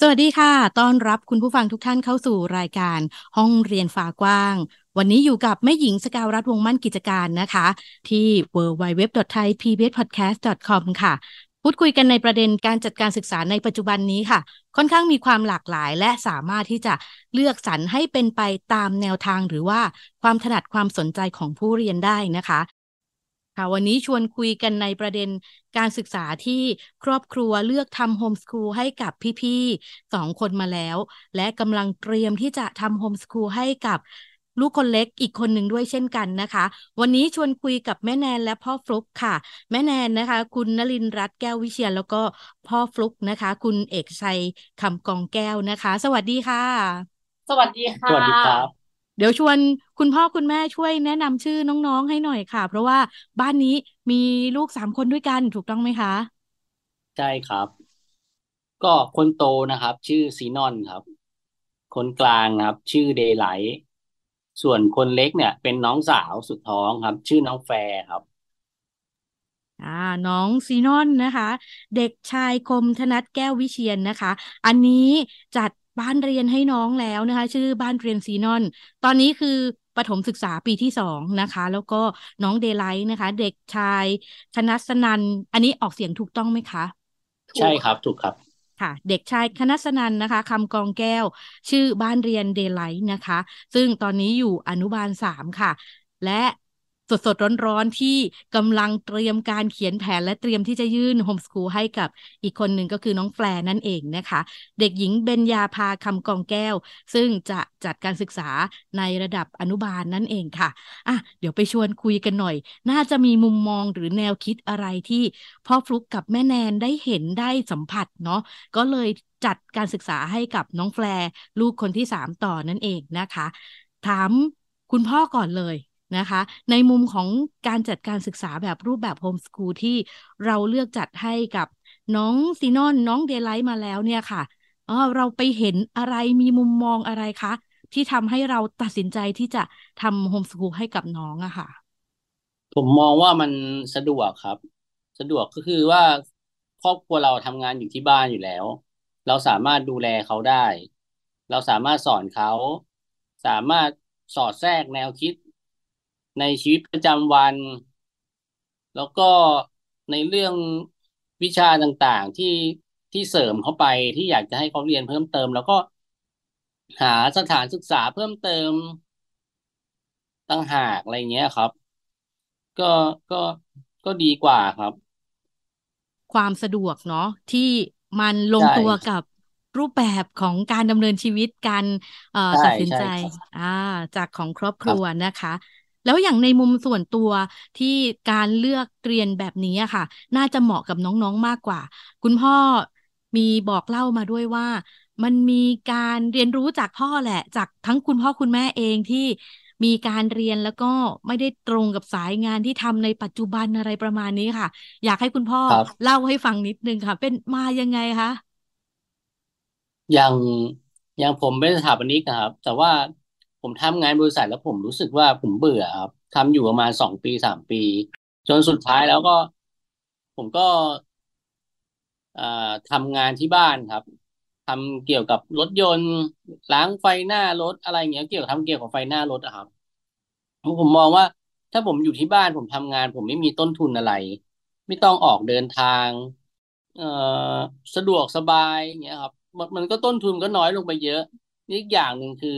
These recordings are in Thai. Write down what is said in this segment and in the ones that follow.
สวัสดีค่ะ ต้อนรับคุณผู้ฟังทุกท่านเข้าสู่รายการห้องเรียนฟ้ากว้าง วันนี้อยู่กับแม่หญิงสกาวรัฐวงมั่นกิจการนะคะ ที่ www.thaipbspodcast.com ค่ะ พูดคุยกันในประเด็นการจัดการศึกษาในปัจจุบันนี้ค่ะ ค่อนข้างมีความหลากหลาย และสามารถที่จะเลือกสรรให้เป็นไปตามแนวทางหรือว่าความถนัดความสนใจของผู้เรียนได้นะคะ ค่ะวันนี้ชวนคุยกันในประเด็นการศึกษาที่ครอบครัวเลือกทำโฮมสคูลให้กับพี่ๆสองคนมาแล้ว และกำลังเตรียมที่จะทำโฮมสคูลให้กับลูกคนเล็กอีกคนหนึ่งด้วยเช่นกันนะคะ วันนี้ชวนคุยกับแม่แนนและพ่อฟลุกค่ะ แม่แนนนะคะ คุณนลินทร์รัตน์แก้ววิเชียนแล้วก็พ่อฟลุกนะคะ คุณเอกชัยคำกองแก้วนะคะ สวัสดีค่ะ สวัสดีค่ะสวัสดีครับ เดี๋ยวชวนคุณพ่อคุณแม่ช่วยแนะนำชื่อน้องๆให้หน่อยค่ะ เพราะว่าบ้านนี้มีลูกสามคนด้วยกันถูกต้องไหมคะ ใช่ครับ ก็คนโตนะครับ ชื่อซีนอนครับ คนกลางครับ ชื่อเดย์ไลท์ส่วนคนเล็กเนี่ย เป็นน้องสาวสุดท้องครับ ชื่อน้องแฟร์ครับอ่าน้องซีนอนนะคะ เด็กชายคมธนัทแก้ววิเชียนนะคะ อันนี้จัด บ้านเรียนให้น้องแล้วนะคะ ชื่อบ้านเรียนซีนอน ตอนนี้คือประถมศึกษาปีที่สองนะคะ แล้วก็น้องเดย์ไลท์นะคะ เด็กชายธนัสนันท์อันนี้ออกเสียงถูกต้องไหมคะ ใช่ครับถูกครับค่ะ เด็กชายคณสนันท์นะคะคำกองแก้ว ชื่อบ้านเรียนเดลไลท์นะคะ ซึ่งตอนนี้อยู่อนุบาลสามค่ะ และ สดสดร้อนๆ ที่กำลังเตรียมการเขียนแผนและเตรียมที่จะยื่นโฮมสคูลให้กับอีกคนหนึ่งก็คือน้องแฟร์นั่นเองนะคะ เด็กหญิงเบญญาภาคำกองแก้ว ซึ่งจะจัดการศึกษาในระดับอนุบาลนั่นเองค่ะอะ เดี๋ยวไปชวนคุยกันหน่อย น่าจะมีมุมมองหรือแนวคิดอะไรที่พ่อฟลุกกับแม่แนนได้เห็นได้สัมผัสเนาะก็เลยจัดการศึกษาให้กับน้องแฟร์ลูกคนที่สามต่อนั่นเองนะคะ ถามคุณพ่อก่อนเลย นะคะ ในมุมของการจัดการศึกษาแบบรูปแบบโฮมสคูลที่เราเลือกจัดให้กับน้องซีนอนน้องเดลไลท์มาแล้วเนี่ยค่ะอ๋อเราไปเห็นอะไรมีมุมมองอะไรคะ ที่ทำให้เราตัดสินใจที่จะทำโฮมสคูลให้กับน้องอะค่ะ ผมมองว่ามันสะดวกครับ สะดวกก็คือว่าครอบครัวเราทำงานอยู่ที่บ้านอยู่แล้ว เราสามารถดูแลเขาได้ เราสามารถสอนเขา สามารถสอดแทรกแนวคิด ในชีวิตประจำวัน แล้วก็ในเรื่องวิชาต่างๆที่ที่เสริมเข้าไปที่อยากจะให้เขาเรียนเพิ่มเติม แล้วก็หาสถานศึกษาเพิ่มเติมต่างหากอะไรเงี้ยครับ ก็ก็ก็ดีกว่าครับ ความสะดวกเนาะที่มันลงใช่ตัวกับรูปแบบของการดำเนินชีวิตการเอ่อใช่ตัดสินใช่ใจครับอ่า จากของครอบคครับรัวนะคะ แล้วอย่างในมุมส่วนตัวที่การเลือกเรียนแบบนี้อะค่ะ น่าจะเหมาะกับน้องๆมากกว่า คุณพ่อมีบอกเล่ามาด้วยว่า มันมีการเรียนรู้จากพ่อแหละ จากทั้งคุณพ่อคุณแม่เองที่มีการเรียนแล้วก็ไม่ได้ตรงกับสายงานที่ทำในปัจจุบันอะไรประมาณนี้ค่ะ อยากให้คุณพ่อครับ เล่าให้ฟังนิดนึงค่ะ เป็นมายังไงคะอย่างอย่างผมเป็นสถาปนิกอะครับ แต่ว่า ผมทำงานบริษัทแล้วผมรู้สึกว่าผมเบื่อครับทำอยู่ประมาณสองปีสามปี จนสุดท้ายแล้วก็ ผมก็ทำงานที่บ้านครับทำเกี่ยวกับรถยนต์ล้างไฟหน้ารถอะไรเงี้ยเกี่ยวกับทำเกี่ยวกับไฟหน้ารถอะครับผมมองว่า ถ้าผมอยู่ที่บ้านผมทำงาน ผมไม่มีต้นทุนอะไร ไม่ต้องออกเดินทาง เอ่อสะดวกสบายเงี้ยครับ มันมันก็ต้นทุนก็น้อยลงไปเยอะนี่อีกอย่างหนึ่งคือ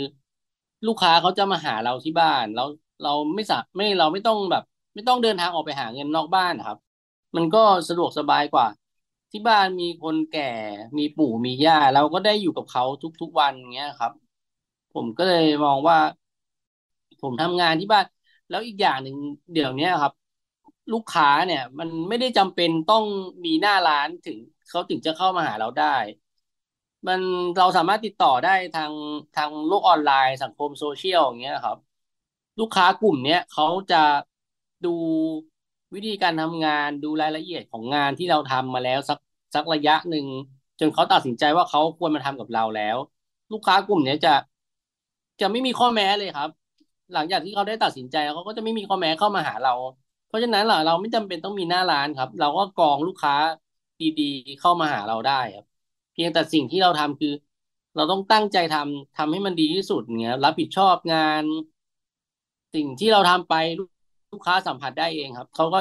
ลูกค้าเขาจะมาหาเราที่บ้านแล้วเราไม่สาไม่เราไม่ต้องแบบ ไม่ต้องเดินทางออกไปหาเงินนอกบ้านนะครับ มันก็สะดวกสบายกว่า ที่บ้านมีคนแก่มีปู่มีย่าเราก็ได้อยู่กับเขาทุกๆวันอย่างเงี้ยครับ ผมก็เลยมองว่า ผมทำงานที่บ้าน แล้วอีกอย่างหนึ่งเดี๋ยวเนี้ยครับ ลูกค้าเนี่ย มันไม่ได้จำเป็นต้องมีหน้าร้านถึงเขาถึงจะเข้ามาหาเราได้ มันเราสามารถติดต่อได้ทางทางโลกออนไลน์สังคมโซเชียลอย่างเงี้ยครับ ลูกค้ากลุ่มเนี้ยเขาจะดูวิธีการทำงานดูรายละเอียดของงานที่เราทำมาแล้วสักสักระยะหนึ่งจนเขาตัดสินใจว่าเขาควรมาทำกับเราแล้ว ลูกค้ากลุ่มนี้จะจะไม่มีข้อแม้เลยครับ หลังจากที่เขาได้ตัดสินใจเขาก็จะไม่มีข้อแม้เข้ามาหาเรา เพราะฉะนั้นล่ะเราไม่จำเป็นต้องมีหน้าร้านครับ เราก็กรองลูกค้าดีๆ เข้ามาหาเราได้ครับ พียงแต่สิ่งที่เราทำคือ เราต้องตั้งใจทำทำให้มันดีที่สุดเงี้ยรับผิดชอบงาน สิ่งที่เราทำไปลูกค้าสัมผัสได้เองครับเขาก็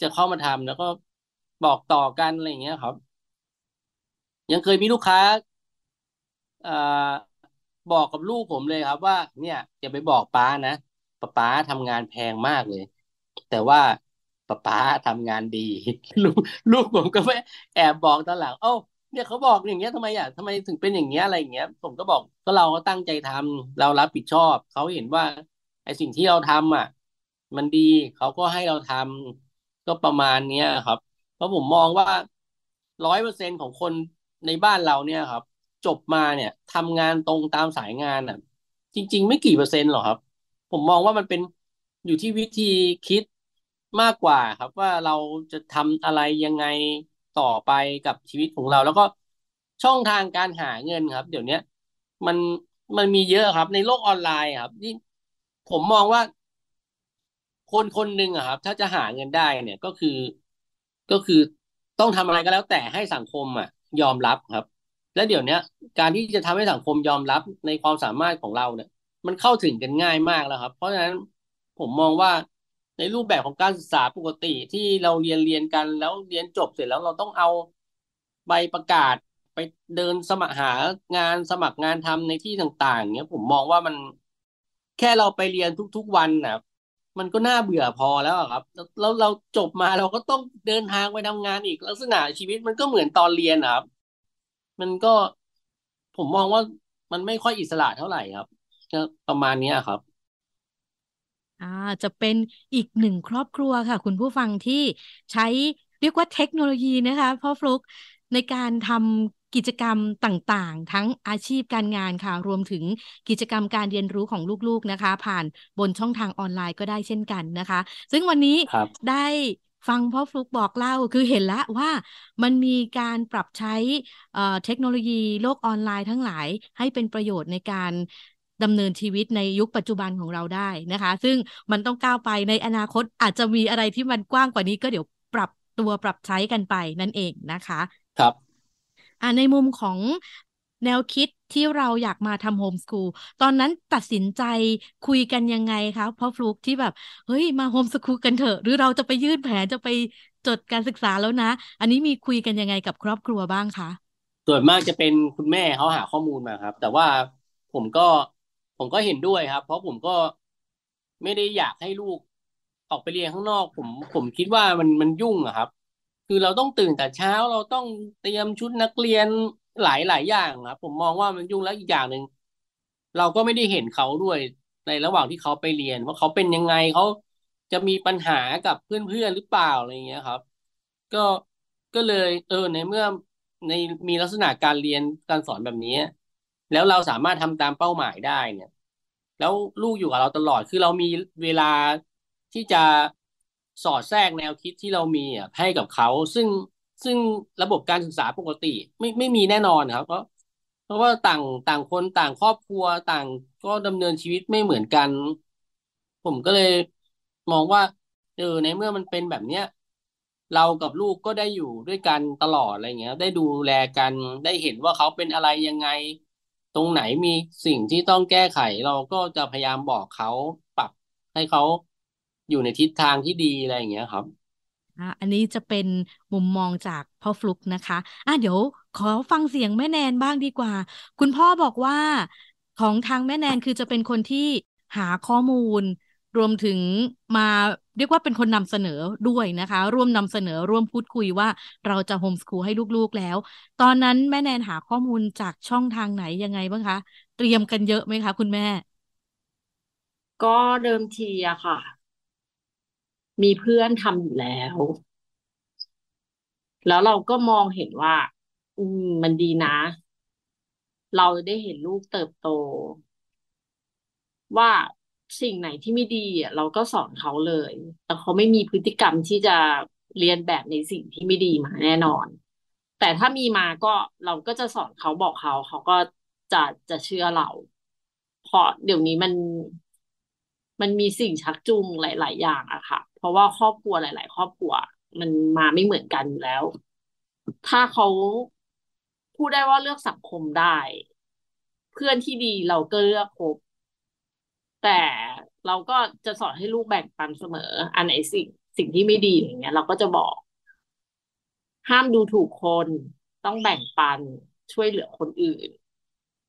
จะเข้ามาทำแล้วก็บอกต่อกันอะไรเงี้ยครับ ยังเคยมีลูกค้าอบอกกับลูกผมเลยครับ ว่า เนี่ยอย่าไปบอกป้านะป้าป้าทำงานแพงมากเลย แต่ว่าป้าป้าทำงานดี ลูกลูกผมก็ไม่แอบบอกตอนหลัง เอ้า เนี่ยเขาบอกอย่างเงี้ยทำไมอะทำไมถึงเป็นอย่างเงี้ยอะไรอย่างเงี้ย ผมก็บอกก็เราก็ตั้งใจทำเรารับผิดชอบ เขาเห็นว่า ไอสิ่งที่เราทำอะ มันดีเขาก็ให้เราทำก็ประมาณเนี้ยครับ เพราะผมมองว่าร้อยเปอร์เซ็นของคนในบ้านเราเนี่ยครับ จบมาเนี่ยทำงานตรงตามสายงานอะ จริง ๆ ไม่กี่เปอร์เซ็นต์หรอกครับ ผมมองว่ามันเป็นอยู่ที่วิธีคิดมากกว่าครับว่าเราจะทำอะไรยังไง ต่อไปกับชีวิตของเรา แล้วก็ช่องทางการหาเงินครับ เดี๋ยวนี้มันมันมีเยอะครับ ในโลกออนไลน์ครับ นี่ผมมองว่า คนคนหนึ่งอะครับ ถ้าจะหาเงินได้เนี่ยก็คือก็คือต้องทำอะไรก็แล้ว แต่ให้สังคมอะยอมรับครับ และเดี๋ยวนี้การที่จะทำให้สังคมยอมรับในความสามารถของเราเนี่ย มันเข้าถึงกันง่ายมากแล้วครับ เพราะฉะนั้นผมมองว่า ในรูปแบบของการศึกษาปกติที่เราเรียนเรียนกันแล้วเรียนจบเสร็จแล้วเราต้องเอาใบประกาศไปเดินสมัครหางานสมัครงานทำในที่ต่าง ๆเนี้ยผมมองว่ามันแค่เราไปเรียนทุก ๆ วันนะมันก็น่าเบื่อพอแล้วครับแล้วเราจบมาเราก็ต้องเดินทางไปทำงานอีกลักษณะชีวิตมันก็เหมือนตอนเรียนครับ มันก็ผมมองว่ามันไม่ค่อยอิสระเท่าไหร่ครับประมาณนี้ครับ อ่าจะเป็นอีกหนึ่งครอบครัวค่ะ คุณผู้ฟังที่ใช้เรียกว่าเทคโนโลยีนะคะพ่อฟลุกในการทำกิจกรรมต่างๆ ทั้งอาชีพการงานค่ะ รวมถึงกิจกรรมการเรียนรู้ของลูกๆนะคะ ผ่านบนช่องทางออนไลน์ก็ได้เช่นกันนะคะ ซึ่งวันนี้ครับได้ฟังพ่อฟลุกบอกเล่าคือเห็นแล้วว่ามันมีการปรับใช้เอ่อเทคโนโลยีโลกออนไลน์ทั้งหลายให้เป็นประโยชน์ในการ ดำเนินชีวิตในยุคปัจจุบันของเราได้นะคะ ซึ่งมันต้องก้าวไปในอนาคตอาจจะมีอะไรที่มันกว้างกว่านี้ก็เดี๋ยวปรับตัวปรับใช้กันไปนั่นเองนะคะ ครับอ่าในมุมของแนวคิดที่เราอยากมาทำโฮมสคูลตอนนั้นตัดสินใจคุยกันยังไงคะเพราะฟลุกที่แบบ เฮ้ยมาโฮมสคูลกันเถอะ หรือเราจะไปยื่นแผนจะไปจดการศึกษาแล้วนะ อันนี้มีคุยกันยังไงกับครอบครัวบ้างคะส่วนมากจะเป็นคุณแม่เขาหาข้อมูลมาครับ แต่ว่าผมก็ ผมก็เห็นด้วยครับ เพราะผมก็ไม่ได้อยากให้ลูกออกไปเรียนข้างนอก ผมผมคิดว่ามันมันยุ่งอะครับ คือเราต้องตื่นแต่เช้าเราต้องเตรียมชุดนักเรียนหลายหลายอย่างครับผมมองว่ามันยุ่งแล้วอีกอย่างหนึ่งเราก็ไม่ได้เห็นเขาด้วยในระหว่างที่เขาไปเรียน ว่าเขาเป็นยังไงเขาจะมีปัญหากับเพื่อนๆหรือเปล่าอะไรอย่างเงี้ยครับ ก็ก็เลย เออในเมื่อในมีลักษณะการเรียนการสอนแบบนี้ แล้วเราสามารถทำตามเป้าหมายได้เนี่ย แล้วลูกอยู่กับเราตลอดคือเรามีเวลาที่จะสอดแทรกแนวคิดที่เรามีอะให้กับเขา ซึ่งซึ่งระบบการศึกษาปกติ ไม่ไม่มีแน่นอนครับเพราะเพราะว่าต่างต่างคนต่างครอบครัวต่างก็ดำเนินชีวิตไม่เหมือนกัน ผมก็เลยมองว่าเออในเมื่อมันเป็นแบบเนี้ยเรากับลูกก็ได้อยู่ด้วยกันตลอดอะไรเงี้ย ได้ดูแลกันได้เห็นว่าเขาเป็นอะไรยังไง ตรงไหนมีสิ่งที่ต้องแก้ไข เราก็จะพยายามบอกเขาปรับให้เขาอยู่ในทิศทางที่ดีอะไรอย่างเงี้ยครับอะอันนี้จะเป็นมุมมองจากพ่อฟลุกนะคะอะเดี๋ยวขอฟังเสียงแม่แนนบ้างดีกว่า คุณพ่อบอกว่าของทางแม่แนนคือจะเป็นคนที่หาข้อมูล รวมถึงมาเรียกว่าเป็นคนนำเสนอด้วยนะคะ ร่วมนำเสนอร่วมพูดคุยว่าเราจะโฮมสคูลให้ลูกๆแล้ว ตอนนั้นแม่แนนหาข้อมูลจากช่องทางไหนยังไงบ้างคะ เตรียมกันเยอะไหมคะคุณแม่ ก็เดิมทีอะค่ะ มีเพื่อนทำอยู่แล้ว แล้วเราก็มองเห็นว่า อืมมันดีนะ เราได้เห็นลูกเติบโต ว่า สิ่งไหนที่ไม่ดีอะเราก็สอนเขาเลย แต่เขาไม่มีพฤติกรรมที่จะเรียนแบบในสิ่งที่ไม่ดีมาแน่นอน แต่ถ้ามีมาก็เราก็จะสอนเขาบอกเขา เขาก็จะจะเชื่อเราเพราะเดี๋ยวนี้มันมันมีสิ่งชักจูงหลาย ๆ อย่างอะค่ะ เพราะว่าครอบครัวหลาย ๆ ครอบครัว มันมาไม่เหมือนกันอยู่แล้ว ถ้าเขาพูดได้ว่าเลือกสังคมได้ เพื่อนที่ดีเราก็เลือกคบ แต่เราก็จะสอนให้ลูกแบ่งปันเสมอ อันไหนสิ่งสิ่งที่ไม่ดีอย่างเงี้ย เราก็จะบอก ห้ามดูถูกคนต้องแบ่งปันช่วยเหลือคนอื่น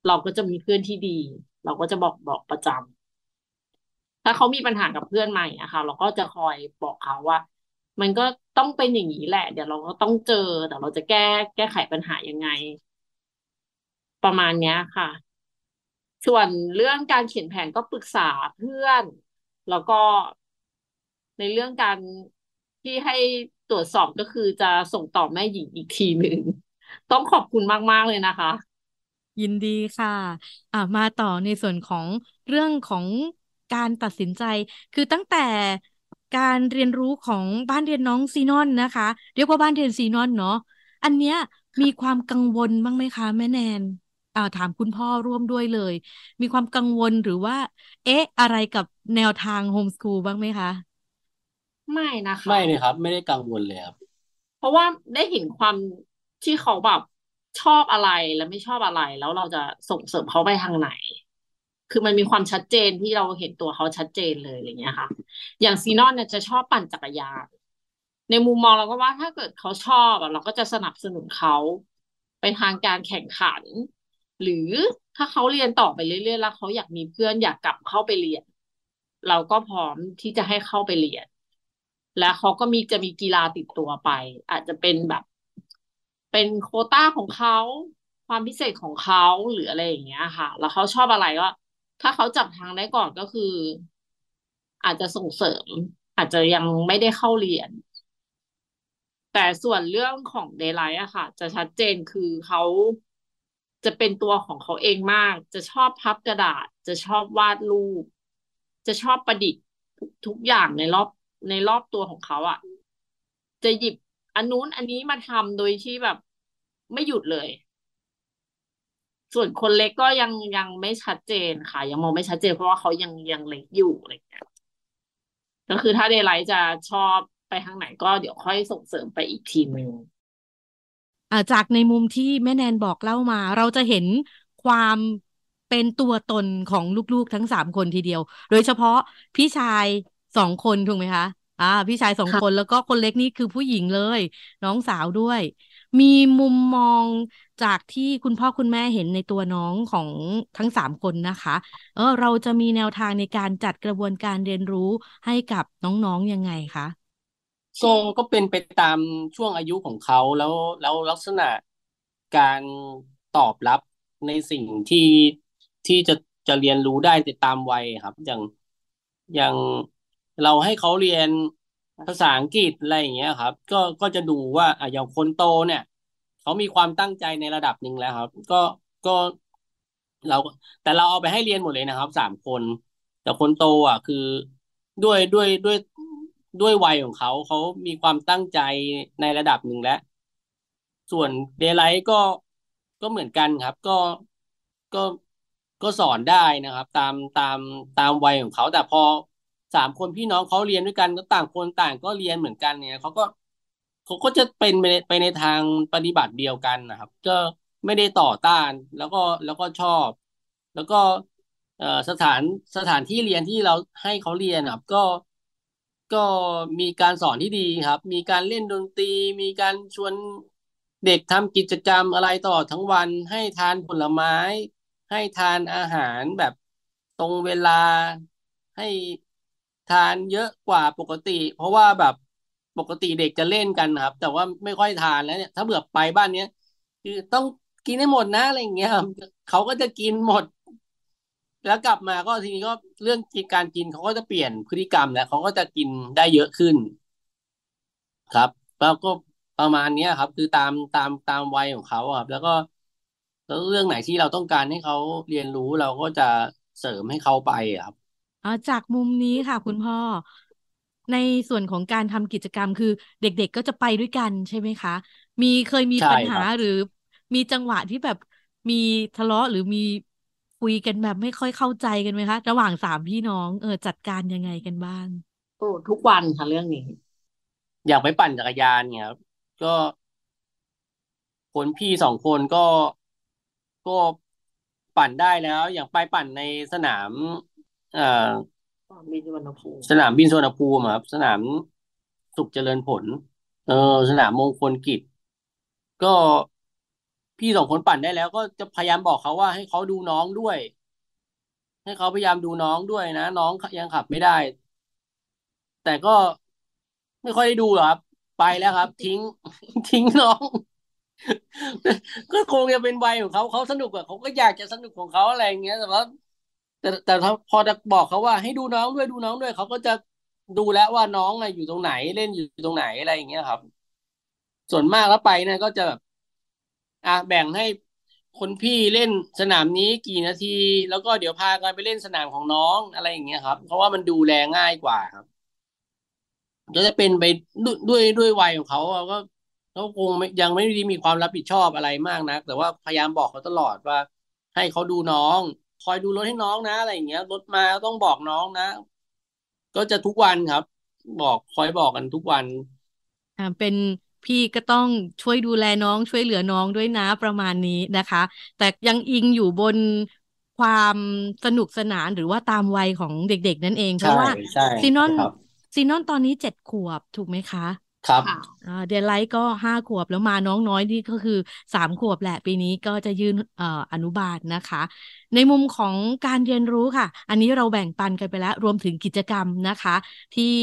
เราก็จะมีเพื่อนที่ดี เราก็จะบอกบอกประจำถ้าเขามีปัญหากับเพื่อนใหม่อะค่ะ เราก็จะคอยบอกเขาว่า มันก็ต้องเป็นอย่างนี้แหละ เดี๋ยวเราก็ต้องเจอเดี๋ยวเราจะแก้แก้ไขปัญหายังไง ประมาณเนี้ยค่ะ ส่วนเรื่องการเขียนแผนก็ปรึกษาเพื่อน แล้วก็ในเรื่องการที่ให้ตรวจสอบก็คือจะส่งต่อแม่หญิงอีกทีหนึ่งต้องขอบคุณมาก ๆ เลยนะคะ ยินดีค่ะ อะมาต่อในส่วนของเรื่องของการตัดสินใจ คือตั้งแต่การเรียนรู้ของบ้านเรียนน้องซีนอนนะคะ เรียกว่าบ้านเรียนซีนอนเนาะอันเนี้ยมีความกังวลบ้างไหมคะ แม่แนน อ่าถามคุณพ่อร่วมด้วยเลย มีความกังวลหรือว่า เอ๊ะ อะไรกับแนวทางโฮมสคูลบ้างไหมคะ ไม่นะคะ ไม่เลยครับ ไม่ได้กังวลเลยครับเพราะว่าได้เห็นความที่เขาแบบชอบอะไรและไม่ชอบอะไร แล้วเราจะส่งเสริมเขาไปทางไหน คือมันมีความชัดเจนที่เราเห็นตัวเขาชัดเจนเลยอะไรเงี้ยค่ะ อย่างซีนอนเนี่ยจะชอบปั่นจักรยาน ในมุมมองเราก็ว่าถ้าเกิดเขาชอบอะเราก็จะสนับสนุนเขาไปทางการแข่งขัน หรือถ้าเขาเรียนต่อไปเรื่อยๆแล้วเขาอยากมีเพื่อนอยากกลับเข้าไปเรียน เราก็พร้อมที่จะให้เข้าไปเรียน และเขาก็มีจะมีกีฬาติดตัวไป อาจจะเป็นแบบ เป็นโคต้าของเขาความพิเศษของเขาหรืออะไรอย่างเงี้ยค่ะ แล้วเขาชอบอะไรก็ถ้าเขาจับทางได้ก่อนก็คือ อาจจะส่งเสริม อาจจะยังไม่ได้เข้าเรียน แต่ส่วนเรื่องของเดย์ไลท์อะค่ะ จะชัดเจนคือเขา จะเป็นตัวของเขาเองมาก จะชอบพับกระดาษ จะชอบวาดรูป จะชอบประดิษฐ์ทุกทุกอย่างในรอบในรอบตัวของเขาอะจะหยิบอันนู้นอันนี้มาทำโดยที่แบบไม่หยุดเลย ส่วนคนเล็กก็ยังยังไม่ชัดเจนค่ะ ยังมองไม่ชัดเจนเพราะว่าเขายังยังเล็กอยู่อะไรอย่างเงี้ยก็คือถ้าเดย์ไลท์จะชอบไปทางไหนก็เดี๋ยวค่อยส่งเสริมไปอีกทีหนึ่ง จากในมุมที่แม่แนนบอกเล่ามา เราจะเห็นความเป็นตัวตนของลูกๆทั้งสามคนทีเดียว โดยเฉพาะพี่ชายสองคนถูกไหมคะอ่าพี่ชายสองคนแล้วก็คนเล็กนี่คือผู้หญิงเลย น้องสาวด้วย มีมุมมองจากที่คุณพ่อคุณแม่เห็นในตัวน้องของทั้งสามคนนะคะ เออเราจะมีแนวทางในการจัดกระบวนการเรียนรู้ให้กับน้องๆยังไงคะ ก็ก็เป็นไปตามช่วงอายุของเขาแล้วแล้วลักษณะการตอบรับในสิ่งที่ที่จะจะเรียนรู้ได้ตามวัยครับ อย่างอย่างเราให้เขาเรียนภาษาอังกฤษอะไรอย่างเงี้ยครับ ก็ก็จะดูว่าอะอย่างคนโตเนี่ยเขามีความตั้งใจในระดับหนึ่งแล้วครับ ก็ก็เราแต่เราเอาไปให้เรียนหมดเลยนะครับสามคน แต่คนโตอะคือด้วยด้วยด้วย ด้วยวัยของเขาเขามีความตั้งใจในระดับหนึ่งแล้ว ส่วนเดย์ไลท์ก็ก็เหมือนกันครับ ก็ก็ก็สอนได้นะครับ ตามตามตามวัยของเขาแต่พอสามคนพี่น้องเขาเรียนด้วยกันก็ต่างคนต่างก็เรียนเหมือนกันเนี่ยเขาก็เขาก็จะเป็นไปในทางปฏิบัติเดียวกันนะครับ ก็ไม่ได้ต่อต้านแล้วก็แล้วก็ชอบ แล้วก็สถานสถานที่เรียนที่เราให้เขาเรียนครับ ก็ ก็มีการสอนที่ดีครับ มีการเล่นดนตรี มีการชวนเด็กทำกิจกรรมอะไรตลอดทั้งวัน ให้ทานผลไม้ ให้ทานอาหารแบบตรงเวลา ให้ทานเยอะกว่าปกติ เพราะว่าแบบปกติเด็กจะเล่นกันครับ แต่ว่าไม่ค่อยทานแล้วเนี่ย ถ้าเบื่อไปบ้านเนี้ยคือต้องกินให้หมดนะอะไรอย่างเงี้ยเขาก็จะกินหมด แล้วกลับมาก็ทีนี้ก็เรื่องการกินเขาก็จะเปลี่ยนพฤติกรรมแล้วเขาก็จะกินได้เยอะขึ้น ครับแล้วก็ประมาณเนี้ยครับ คือตามตามตามวัยของเขาอะครับ แล้วก็แล้วเรื่องไหนที่เราต้องการให้เขาเรียนรู้เราก็จะเสริมให้เขาไปอะครับอ่าจากมุมนี้ค่ะ คุณพ่อ ในส่วนของการทำกิจกรรมคือเด็กๆก็จะไปด้วยกันใช่ไหมคะ มีเคยมีใช่ปัญคหารับหรือมีจังหวะที่แบบมีทะเลาะหรือมี คุยกันแบบไม่ค่อยเข้าใจกันไหมคะ ระหว่างสามพี่น้องเออจัดการยังไงกันบ้างโอ้ทุกวันค่ะเรื่องนี้ อยากไปปั่นจักรยานเนี่ยครับก็คนพี่สองคนก็ก็ปั่นได้แล้ว อย่างไปปั่นในสนาม เอ่อบินสุวรรณภูมิสนามบินสุวรรณภูมิอะครับ สนามสุขเจริญผล เออ สนามมงคลกิจ ก็ พี่สองคนปั่นได้แล้ว ก็จะพยายามบอกเขาว่าให้เขาดูน้องด้วย ให้เขาพยายามดูน้องด้วยนะ น้องยังขับไม่ได้ แต่ก็ไม่ค่อยได้ดูหรอกครับ ไปแล้วครับ ทิ้ง ทิ้งน้อง ก็คงจะเป็นวัยของเขาเขาสนุกอะเขาก็อยากจะสนุกของเขาอะไรอย่างเงี้ยแต่ว่าแต่แต่ถ้าพอจะบอกเขาว่าให้ดูน้องด้วยดูน้องด้วยเขาก็จะดูแล้วว่าน้องอะอยู่ตรงไหนเล่นอยู่ตรงไหนอะไรอย่างเงี้ยครับ ส่วนมากแล้วไปเนี่ยก็จะแบบ อะแบ่งให้คนพี่เล่นสนามนี้กี่นาที แล้วก็เดี๋ยวพากันไปเล่นสนามของน้องอะไรอย่างเงี้ยครับ เพราะว่ามันดูแลง่ายกว่าครับก็จะเป็นไปด้วยด้วยวัยของเขาอะก็เขาคงยังไม่ได้มีความรับผิดชอบอะไรมากนะแต่ว่าพยายามบอกเขาตลอดว่า ให้เขาดูน้อง คอยดูรถให้น้องนะอะไรอย่างเงี้ยรถมาต้องบอกน้องนะ ก็จะทุกวันครับ บอกคอยบอกกันทุกวันอ่าเป็น พี่ก็ต้องช่วยดูแลน้องช่วยเหลือน้องด้วยนะประมาณนี้นะคะ แต่ยังอิงอยู่บนความสนุกสนานหรือว่าตามวัยของเด็กๆ นั่นเองเพใช่ราะว่าใช่ซีนอนครับซีนอนตอนนี้เจ็ดขวบถูกไหมคะ ครับเดลไลท์ก็ห้าขวบแล้วมาน้องน้อยนี่ก็คือสามขวบแหละปีนี้ก็จะยืนเอ่ออนุบาลนะคะ ในมุมของการเรียนรู้ค่ะ อันนี้เราแบ่งปันกันไปแล้ว รวมถึงกิจกรรมนะคะ ที่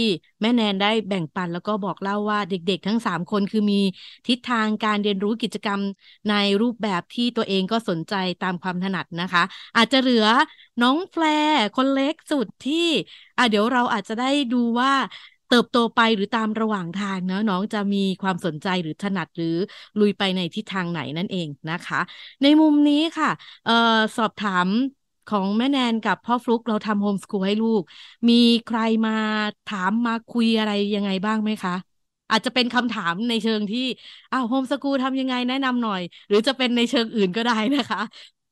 แม่แนนได้แบ่งปันแล้วก็บอกเล่าว่าเด็กๆ ทั้งสามคนคือมีทิศทางการเรียนรู้กิจกรรมในรูปแบบที่ตัวเองก็สนใจตามความถนัดนะคะ อาจจะเหลือน้องแฟร์คนเล็กสุดที่อะเดี๋ยวเราอาจจะได้ดูว่า เติบโตไปหรือตามระหว่างทางเนอะน้องจะมีความสนใจหรือถนัดหรือลุยไปในทิศทางไหนนั่นเองนะคะ ในมุมนี้ค่ะออสอบถามของแม่แนนกับพ่อฟลุกเราทำโฮมสคูลให้ลูก มีใครมาถามมาคุยอะไรยังไงบ้างไหมคะ อาจจะเป็นคำถามในเชิงที่อ้าวโฮมสกูลทำยังไงแนะนำหน่อย หรือจะเป็นในเชิงอื่นก็ได้นะคะ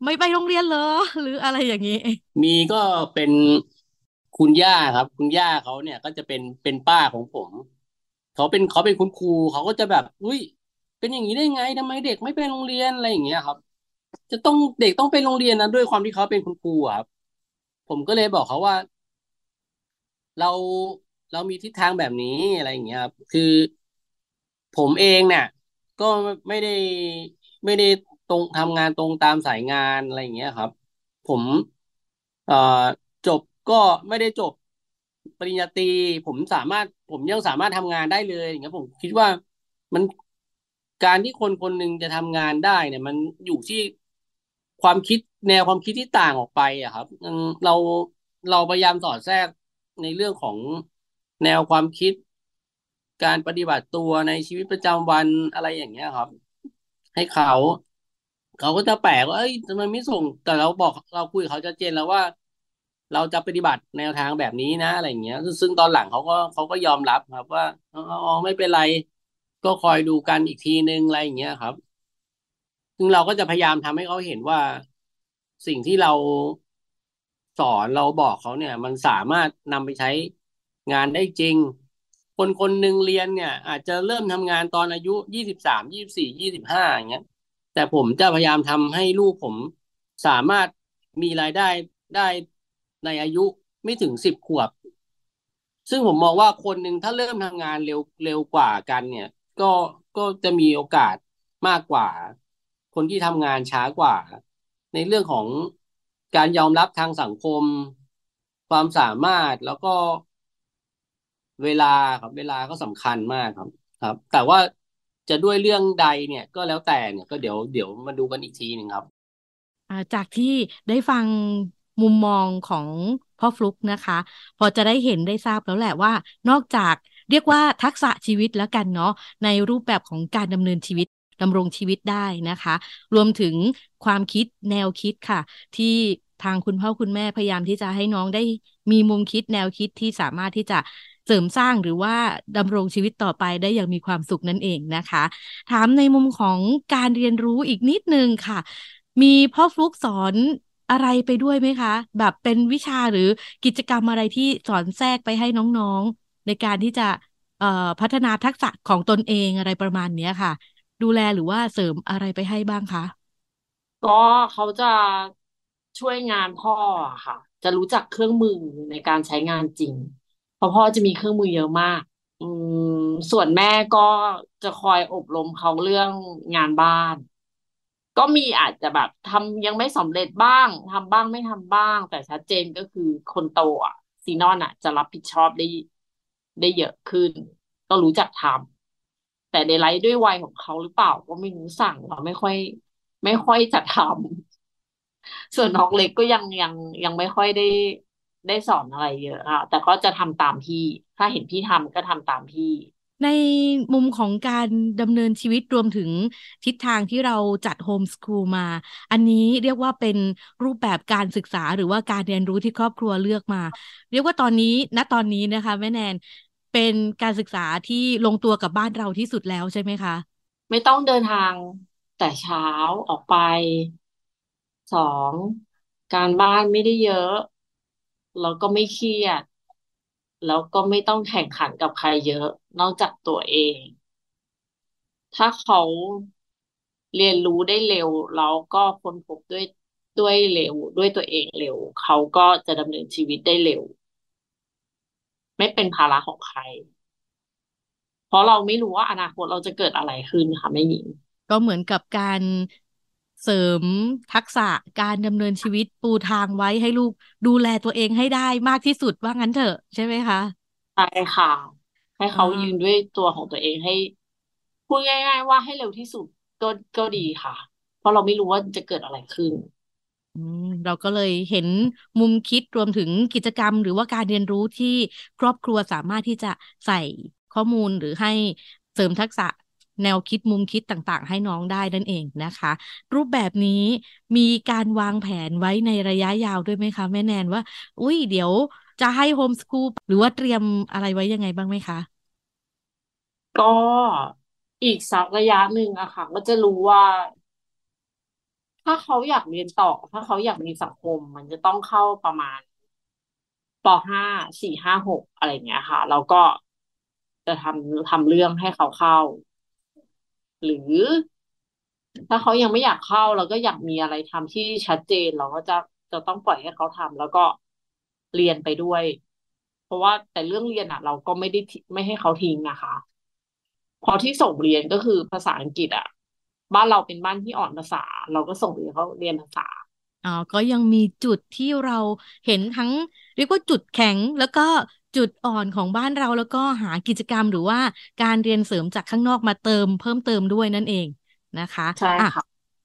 ไม่ไปโรงเรียนเหรอหรืออะไรอย่างนี้ มีก็เป็น คุณย่าครับ คุณย่าเขาเนี่ยก็จะเป็นเป็นป้าของผมเขาเป็นเขาเป็นคุณครูเขาก็จะแบบ อุ้ยเป็นอย่างนี้ได้ไงทำไมเด็กไม่ไปโรงเรียนอะไรอย่างเงี้ยครับ จะต้องเด็กต้องไปโรงเรียนนะด้วยความที่เขาเป็นคุณครูครับผมก็เลยบอกเขาว่า เราเรามีทิศทางแบบนี้อะไรอย่างเงี้ยครับคือผมเองเนี่ยก็ไม่ได้ไม่ได้ตรงทำงานตรงตามสายงานอะไรอย่างเงี้ยครับ ผมเอ่อจบ ก็ไม่ได้จบปริญญาตรีผมสามารถผมยังสามารถทำงานได้เลยอย่างเงี้ยผมคิดว่ามันการที่คนคนหนึ่งจะทำงานได้เนี่ย มันอยู่ที่ความคิดแนวความคิดที่ต่างออกไปอะครับเราเราพยายามสอดแทรกในเรื่องของแนวความคิด การปฏิบัติตัวในชีวิตประจำวันอะไรอย่างเงี้ยครับ ให้เขา เขาก็จะแปลกว่าเอ้ยทำไมไม่ส่ง แต่เราบอกเราคุยกับเขาชัดเจนแล้วว่า เราจะปฏิบัติแนวทางแบบนี้นะอะไรอย่างเงี้ย ซึ่งตอนหลังเขาก็เขาก็ยอมรับครับว่าอ๋อไม่เป็นไรก็คอยดูกันอีกทีนึงอะไรอย่างเงี้ยครับ ซึ่งเราก็จะพยายามทำให้เขาเห็นว่าสิ่งที่เราสอนเราบอกเขาเนี่ย มันสามารถนำไปใช้งานได้จริง คนคนหนึ่งเรียนเนี่ย อาจจะเริ่มทำงานตอนอายุยี่สิบสามยี่สิบสี่ยี่สิบห้าอย่างเงี้ย แต่ผมจะพยายามทำให้ลูกผมสามารถมีรายได้ได้ ในอายุไม่ถึงสิบขวบ ซึ่งผมมองว่าคนหนึ่งถ้าเริ่มทำงานเร็วเร็วกว่ากันเนี่ย ก็ก็จะมีโอกาสมากกว่า คนที่ทำงานช้ากว่า ในเรื่องของการยอมรับทางสังคม ความสามารถแล้วก็เวลาครับเวลาก็สำคัญมากครับ ครับ แต่ว่าจะด้วยเรื่องใดเนี่ยก็แล้วแต่เนี่ยก็เดี๋ยวเดี๋ยวมาดูกันอีกทีหนึ่งครับจากที่ได้ฟัง มุมมองของพ่อฟลุกนะคะ พอจะได้เห็นได้ทราบแล้วแหละว่า นอกจากเรียกว่าทักษะชีวิตแล้วกันเนาะในรูปแบบของการดำเนินชีวิตดำรงชีวิตได้นะคะ รวมถึงความคิดแนวคิดค่ะ ที่ทางคุณพ่อคุณแม่พยายามที่จะให้น้องได้มีมุมคิดแนวคิดที่สามารถที่จะเสริมสร้างหรือว่าดำรงชีวิตต่อไปได้อย่างมีความสุขนั่นเองนะคะ ถามในมุมของการเรียนรู้อีกนิดนึงค่ะ มีพ่อฟลุกสอน อะไรไปด้วยไหมคะ แบบเป็นวิชาหรือกิจกรรมอะไรที่สอนแทรกไปให้น้องๆ ในการที่จะเอ่อพัฒนาทักษะของตนเองอะไรประมาณเนี้ยค่ะ ดูแลหรือว่าเสริมอะไรไปให้บ้างคะก็เขาจะช่วยงานพ่ออะค่ะ จะรู้จักเครื่องมือในการใช้งานจริง เพราะพ่อจะมีเครื่องมือเยอะมาก อืมส่วนแม่ก็จะคอยอบรมเขาเรื่องงานบ้าน ก็มีอาจจะแบบทำยังไม่สำเร็จบ้างทำบ้างไม่ทำบ้าง แต่ชัดเจนก็คือคนโตอะซีนอนอะ จะรับผิดชอบได้ได้เยอะขึ้น ก็รู้จักทำแต่ในไลฟ์ด้วยวัยของเขาหรือเปล่า ก็ไม่รู้สั่งเราไม่ค่อย ไม่ค่อยจะทำส่วนน้องเล็กก็ยังยังยังไม่ค่อยได้ได้สอนอะไรเยอะค่ะแต่ก็จะทำตามพี่ ถ้าเห็นพี่ทำก็ทำตามพี่ ในมุมของการดำเนินชีวิตรวมถึงทิศทางที่เราจัดโฮมสคูลมา อันนี้เรียกว่าเป็นรูปแบบการศึกษาหรือว่าการเรียนรู้ที่ครอบครัวเลือกมา เรียกว่าตอนนี้ณตอนนี้นะคะแม่แนนเป็นการศึกษาที่ลงตัวกับบ้านเราที่สุดแล้วใช่ไหมคะ ไม่ต้องเดินทางแต่เช้าออกไปสองการบ้านไม่ได้เยอะ แล้วก็ไม่เครียด แล้วก็ไม่ต้องแข่งขันกับใครเยอะ นอกจากตัวเอง ถ้าเขาเรียนรู้ได้เร็ว แล้วก็ค้นพบด้วยด้วยเร็ว ด้วยตัวเองเร็ว เขาก็จะดำเนินชีวิตได้เร็ว ไม่เป็นภาระของใคร เพราะเราไม่รู้ว่าอนาคตเราจะเกิดอะไรขึ้นค่ะแม่หญิงก็เหมือนกับการ เสริมทักษะการดำเนินชีวิตปูทางไว้ให้ลูกดูแลตัวเองให้ได้มากที่สุดว่างั้นเถอะ ใช่ไหมคะใช่ค่ะ ให้เขาอ่ายืยืนด้วยตัวของตัวเองให้พูดง่ายๆว่าให้เร็วที่สุดก็ก็ดีค่ะ เพราะเราไม่รู้ว่าจะเกิดอะไรขึ้นอืมเราก็เลยเห็นมุมคิดรวมถึงกิจกรรม หรือว่าการเรียนรู้ที่ครอบครัวสามารถที่จะใส่ข้อมูลหรือให้เสริมทักษะ แนวคิดมุมคิดต่างๆ ให้น้องได้นั่นเองนะคะ รูปแบบนี้มีการวางแผนไว้ในระยะยาวด้วยไหมคะ แม่แนนว่า อุ้ยเดี๋ยวจะให้โฮมสคูลหรือว่าเตรียมอะไรไว้ยังไงบ้างไหมคะ ก็อีกสักระยะหนึ่งอะค่ะ ก็จะรู้ว่า ถ้าเขาอยากเรียนต่อ ถ้าเขาอยากมีสังคม มันจะต้องเข้าประมาณปห้าสี่ห้าหกอะไรอย่างเงี้ยค่ะ แล้วก็จะทำทำเรื่องให้เขาเข้า หรือถ้าเขายังไม่อยากเข้าเราก็อยากมีอะไรทำที่ชัดเจนเราก็จะจะต้องปล่อยให้เขาทำแล้วก็เรียนไปด้วย เพราะว่าแต่เรื่องเรียนอะ เราก็ไม่ได้ไม่ให้เขาทิ้งนะคะพอที่ส่งเรียนก็คือภาษาอังกฤษอะ บ้านเราเป็นบ้านที่อ่อนภาษา เราก็ส่งเรียนเขาเรียนภาษาอ๋อก็ยังมีจุดที่เราเห็นทั้ง เรียกว่าจุดแข็งแล้วก็ จุดอ่อนของบ้านเราแล้วก็หากิจกรรมหรือว่าการเรียนเสริมจากข้างนอกมาเติมเพิ่มเติมด้วยนั่นเองนะคะใช่อะค่ะ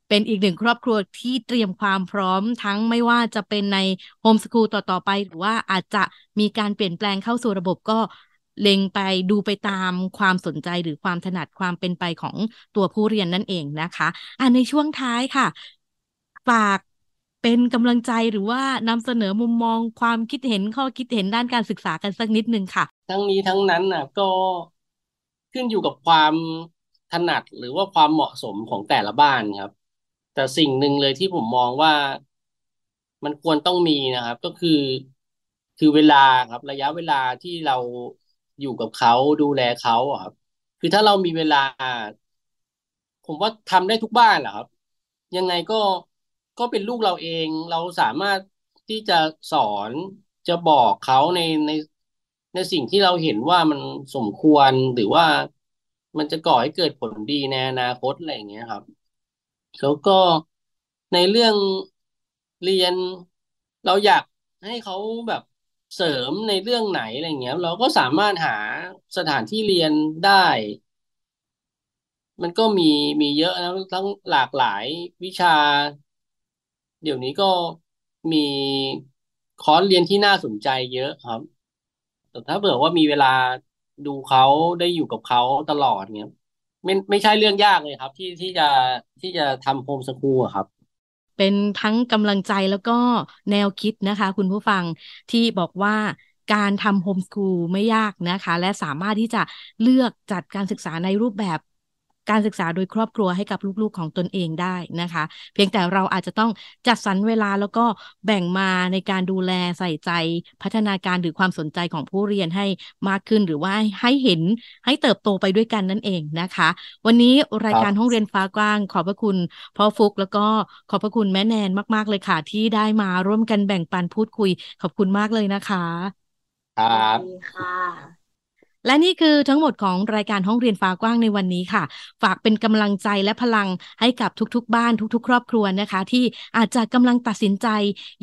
เป็นอีกหนึ่งครอบครัวที่เตรียมความพร้อมทั้งไม่ว่าจะเป็นในโฮมสคูลต่อ ๆ ไป หรือว่าอาจจะมีการเปลี่ยนแปลงเข้าสู่ระบบก็เล็งไปดูไปตามความสนใจหรือความถนัดความเป็นไปของตัวผู้เรียนนั่นเองนะคะ อะในช่วงท้ายค่ะ ฝาก เป็นกำลังใจหรือว่านำเสนอมุมมองความคิดเห็นข้อคิดเห็นด้านการศึกษากันสักนิดนึงค่ะ ทั้งนี้ทั้งนั้นน่ะก็ขึ้นอยู่กับความถนัดหรือว่าความเหมาะสมของแต่ละบ้านครับ แต่สิ่งหนึ่งเลยที่ผมมองว่ามันควรต้องมีนะครับ ก็คือคือเวลาครับ ระยะเวลาที่เราอยู่กับเขาดูแลเขาครับ คือถ้าเรามีเวลา ผมว่าทำได้ทุกบ้านแหละครับ ยังไงก็ ก็เป็นลูกเราเอง เราสามารถที่จะสอนจะบอกเขาในในในสิ่งที่เราเห็นว่ามันสมควรหรือว่ามันจะก่อให้เกิดผลดีในอนาคตอะไรอย่างเงี้ยครับ แล้วก็ในเรื่องเรียนเราอยากให้เขาแบบเสริมในเรื่องไหนอะไรเงี้ย เราก็สามารถหาสถานที่เรียนได้ มันก็มีมีเยอะนะทั้งหลากหลายวิชา เดี๋ยวนี้ก็มีคอร์สเรียนที่น่าสนใจเยอะครับ แต่ถ้าเผื่อว่ามีเวลาดูเขาได้อยู่กับเขาตลอดเงี้ยไม่ไม่ใช่เรื่องยากเลยครับ ที่ที่จะที่จะทำโฮมสคูลครับ เป็นทั้งกำลังใจแล้วก็แนวคิดนะคะ คุณผู้ฟังที่บอกว่าการทำโฮมสคูลไม่ยากนะคะ และสามารถที่จะเลือกจัดการศึกษาในรูปแบบ การศึกษาโดยครอบครัวให้กับลูกๆของตนเองได้นะคะ เพียงแต่เราอาจจะต้องจัดสรรเวลาแล้วก็แบ่งมาในการดูแลใส่ใจพัฒนาการหรือความสนใจของผู้เรียนให้มากขึ้นหรือว่าให้เห็นให้เติบโตไปด้วยกันนั่นเองนะคะ วันนี้รายการห้องเรียนฟ้ากว้าง ขอบพระคุณพ่อฟุกแล้วก็ขอบพระคุณแม่แนนมาก ๆ เลยค่ะ ที่ได้มาร่วมกันแบ่งปันพูดคุย ขอบคุณมากเลยนะคะครับค่ะ และนี่คือทั้งหมดของรายการห้องเรียนฟ้ากว้างในวันนี้ค่ะ ฝากเป็นกำลังใจและพลังให้กับทุกๆ บ้านทุก ๆ ครอบครัวนะคะ ที่อาจจะกำลังตัดสินใจ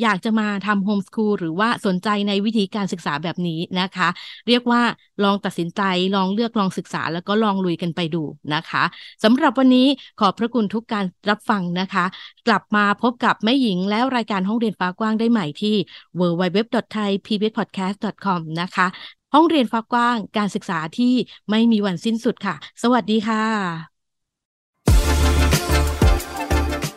อยากจะมาทำโฮมสคูลหรือว่าสนใจในวิธีการศึกษาแบบนี้นะคะ เรียกว่าลองตัดสินใจลองเลือกลองศึกษา แล้วก็ลองลุยกันไปดูนะคะสำหรับวันนี้ขอบพระคุณทุกการรับฟังนะคะ กลับมาพบกับแม่หญิงแล้วรายการห้องเรียนฟ้ากว้างได้ใหม่ที่ www.thaipbspodcast.com นะคะ ห้องเรียนฟ้ากว้างการศึกษาที่ไม่มีวันสิ้นสุดค่ะ สวัสดีค่ะ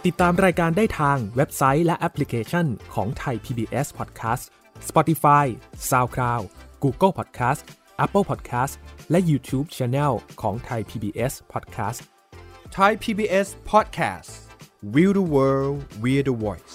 ติดตามรายการได้ทางเว็บไซต์และแอปพลิเคชันของไทย PBS Podcast Spotify SoundCloud Google Podcast Apple Podcast และ YouTube Channel ของไทย PBS Podcast Thai PBS Podcast We the World We the Voice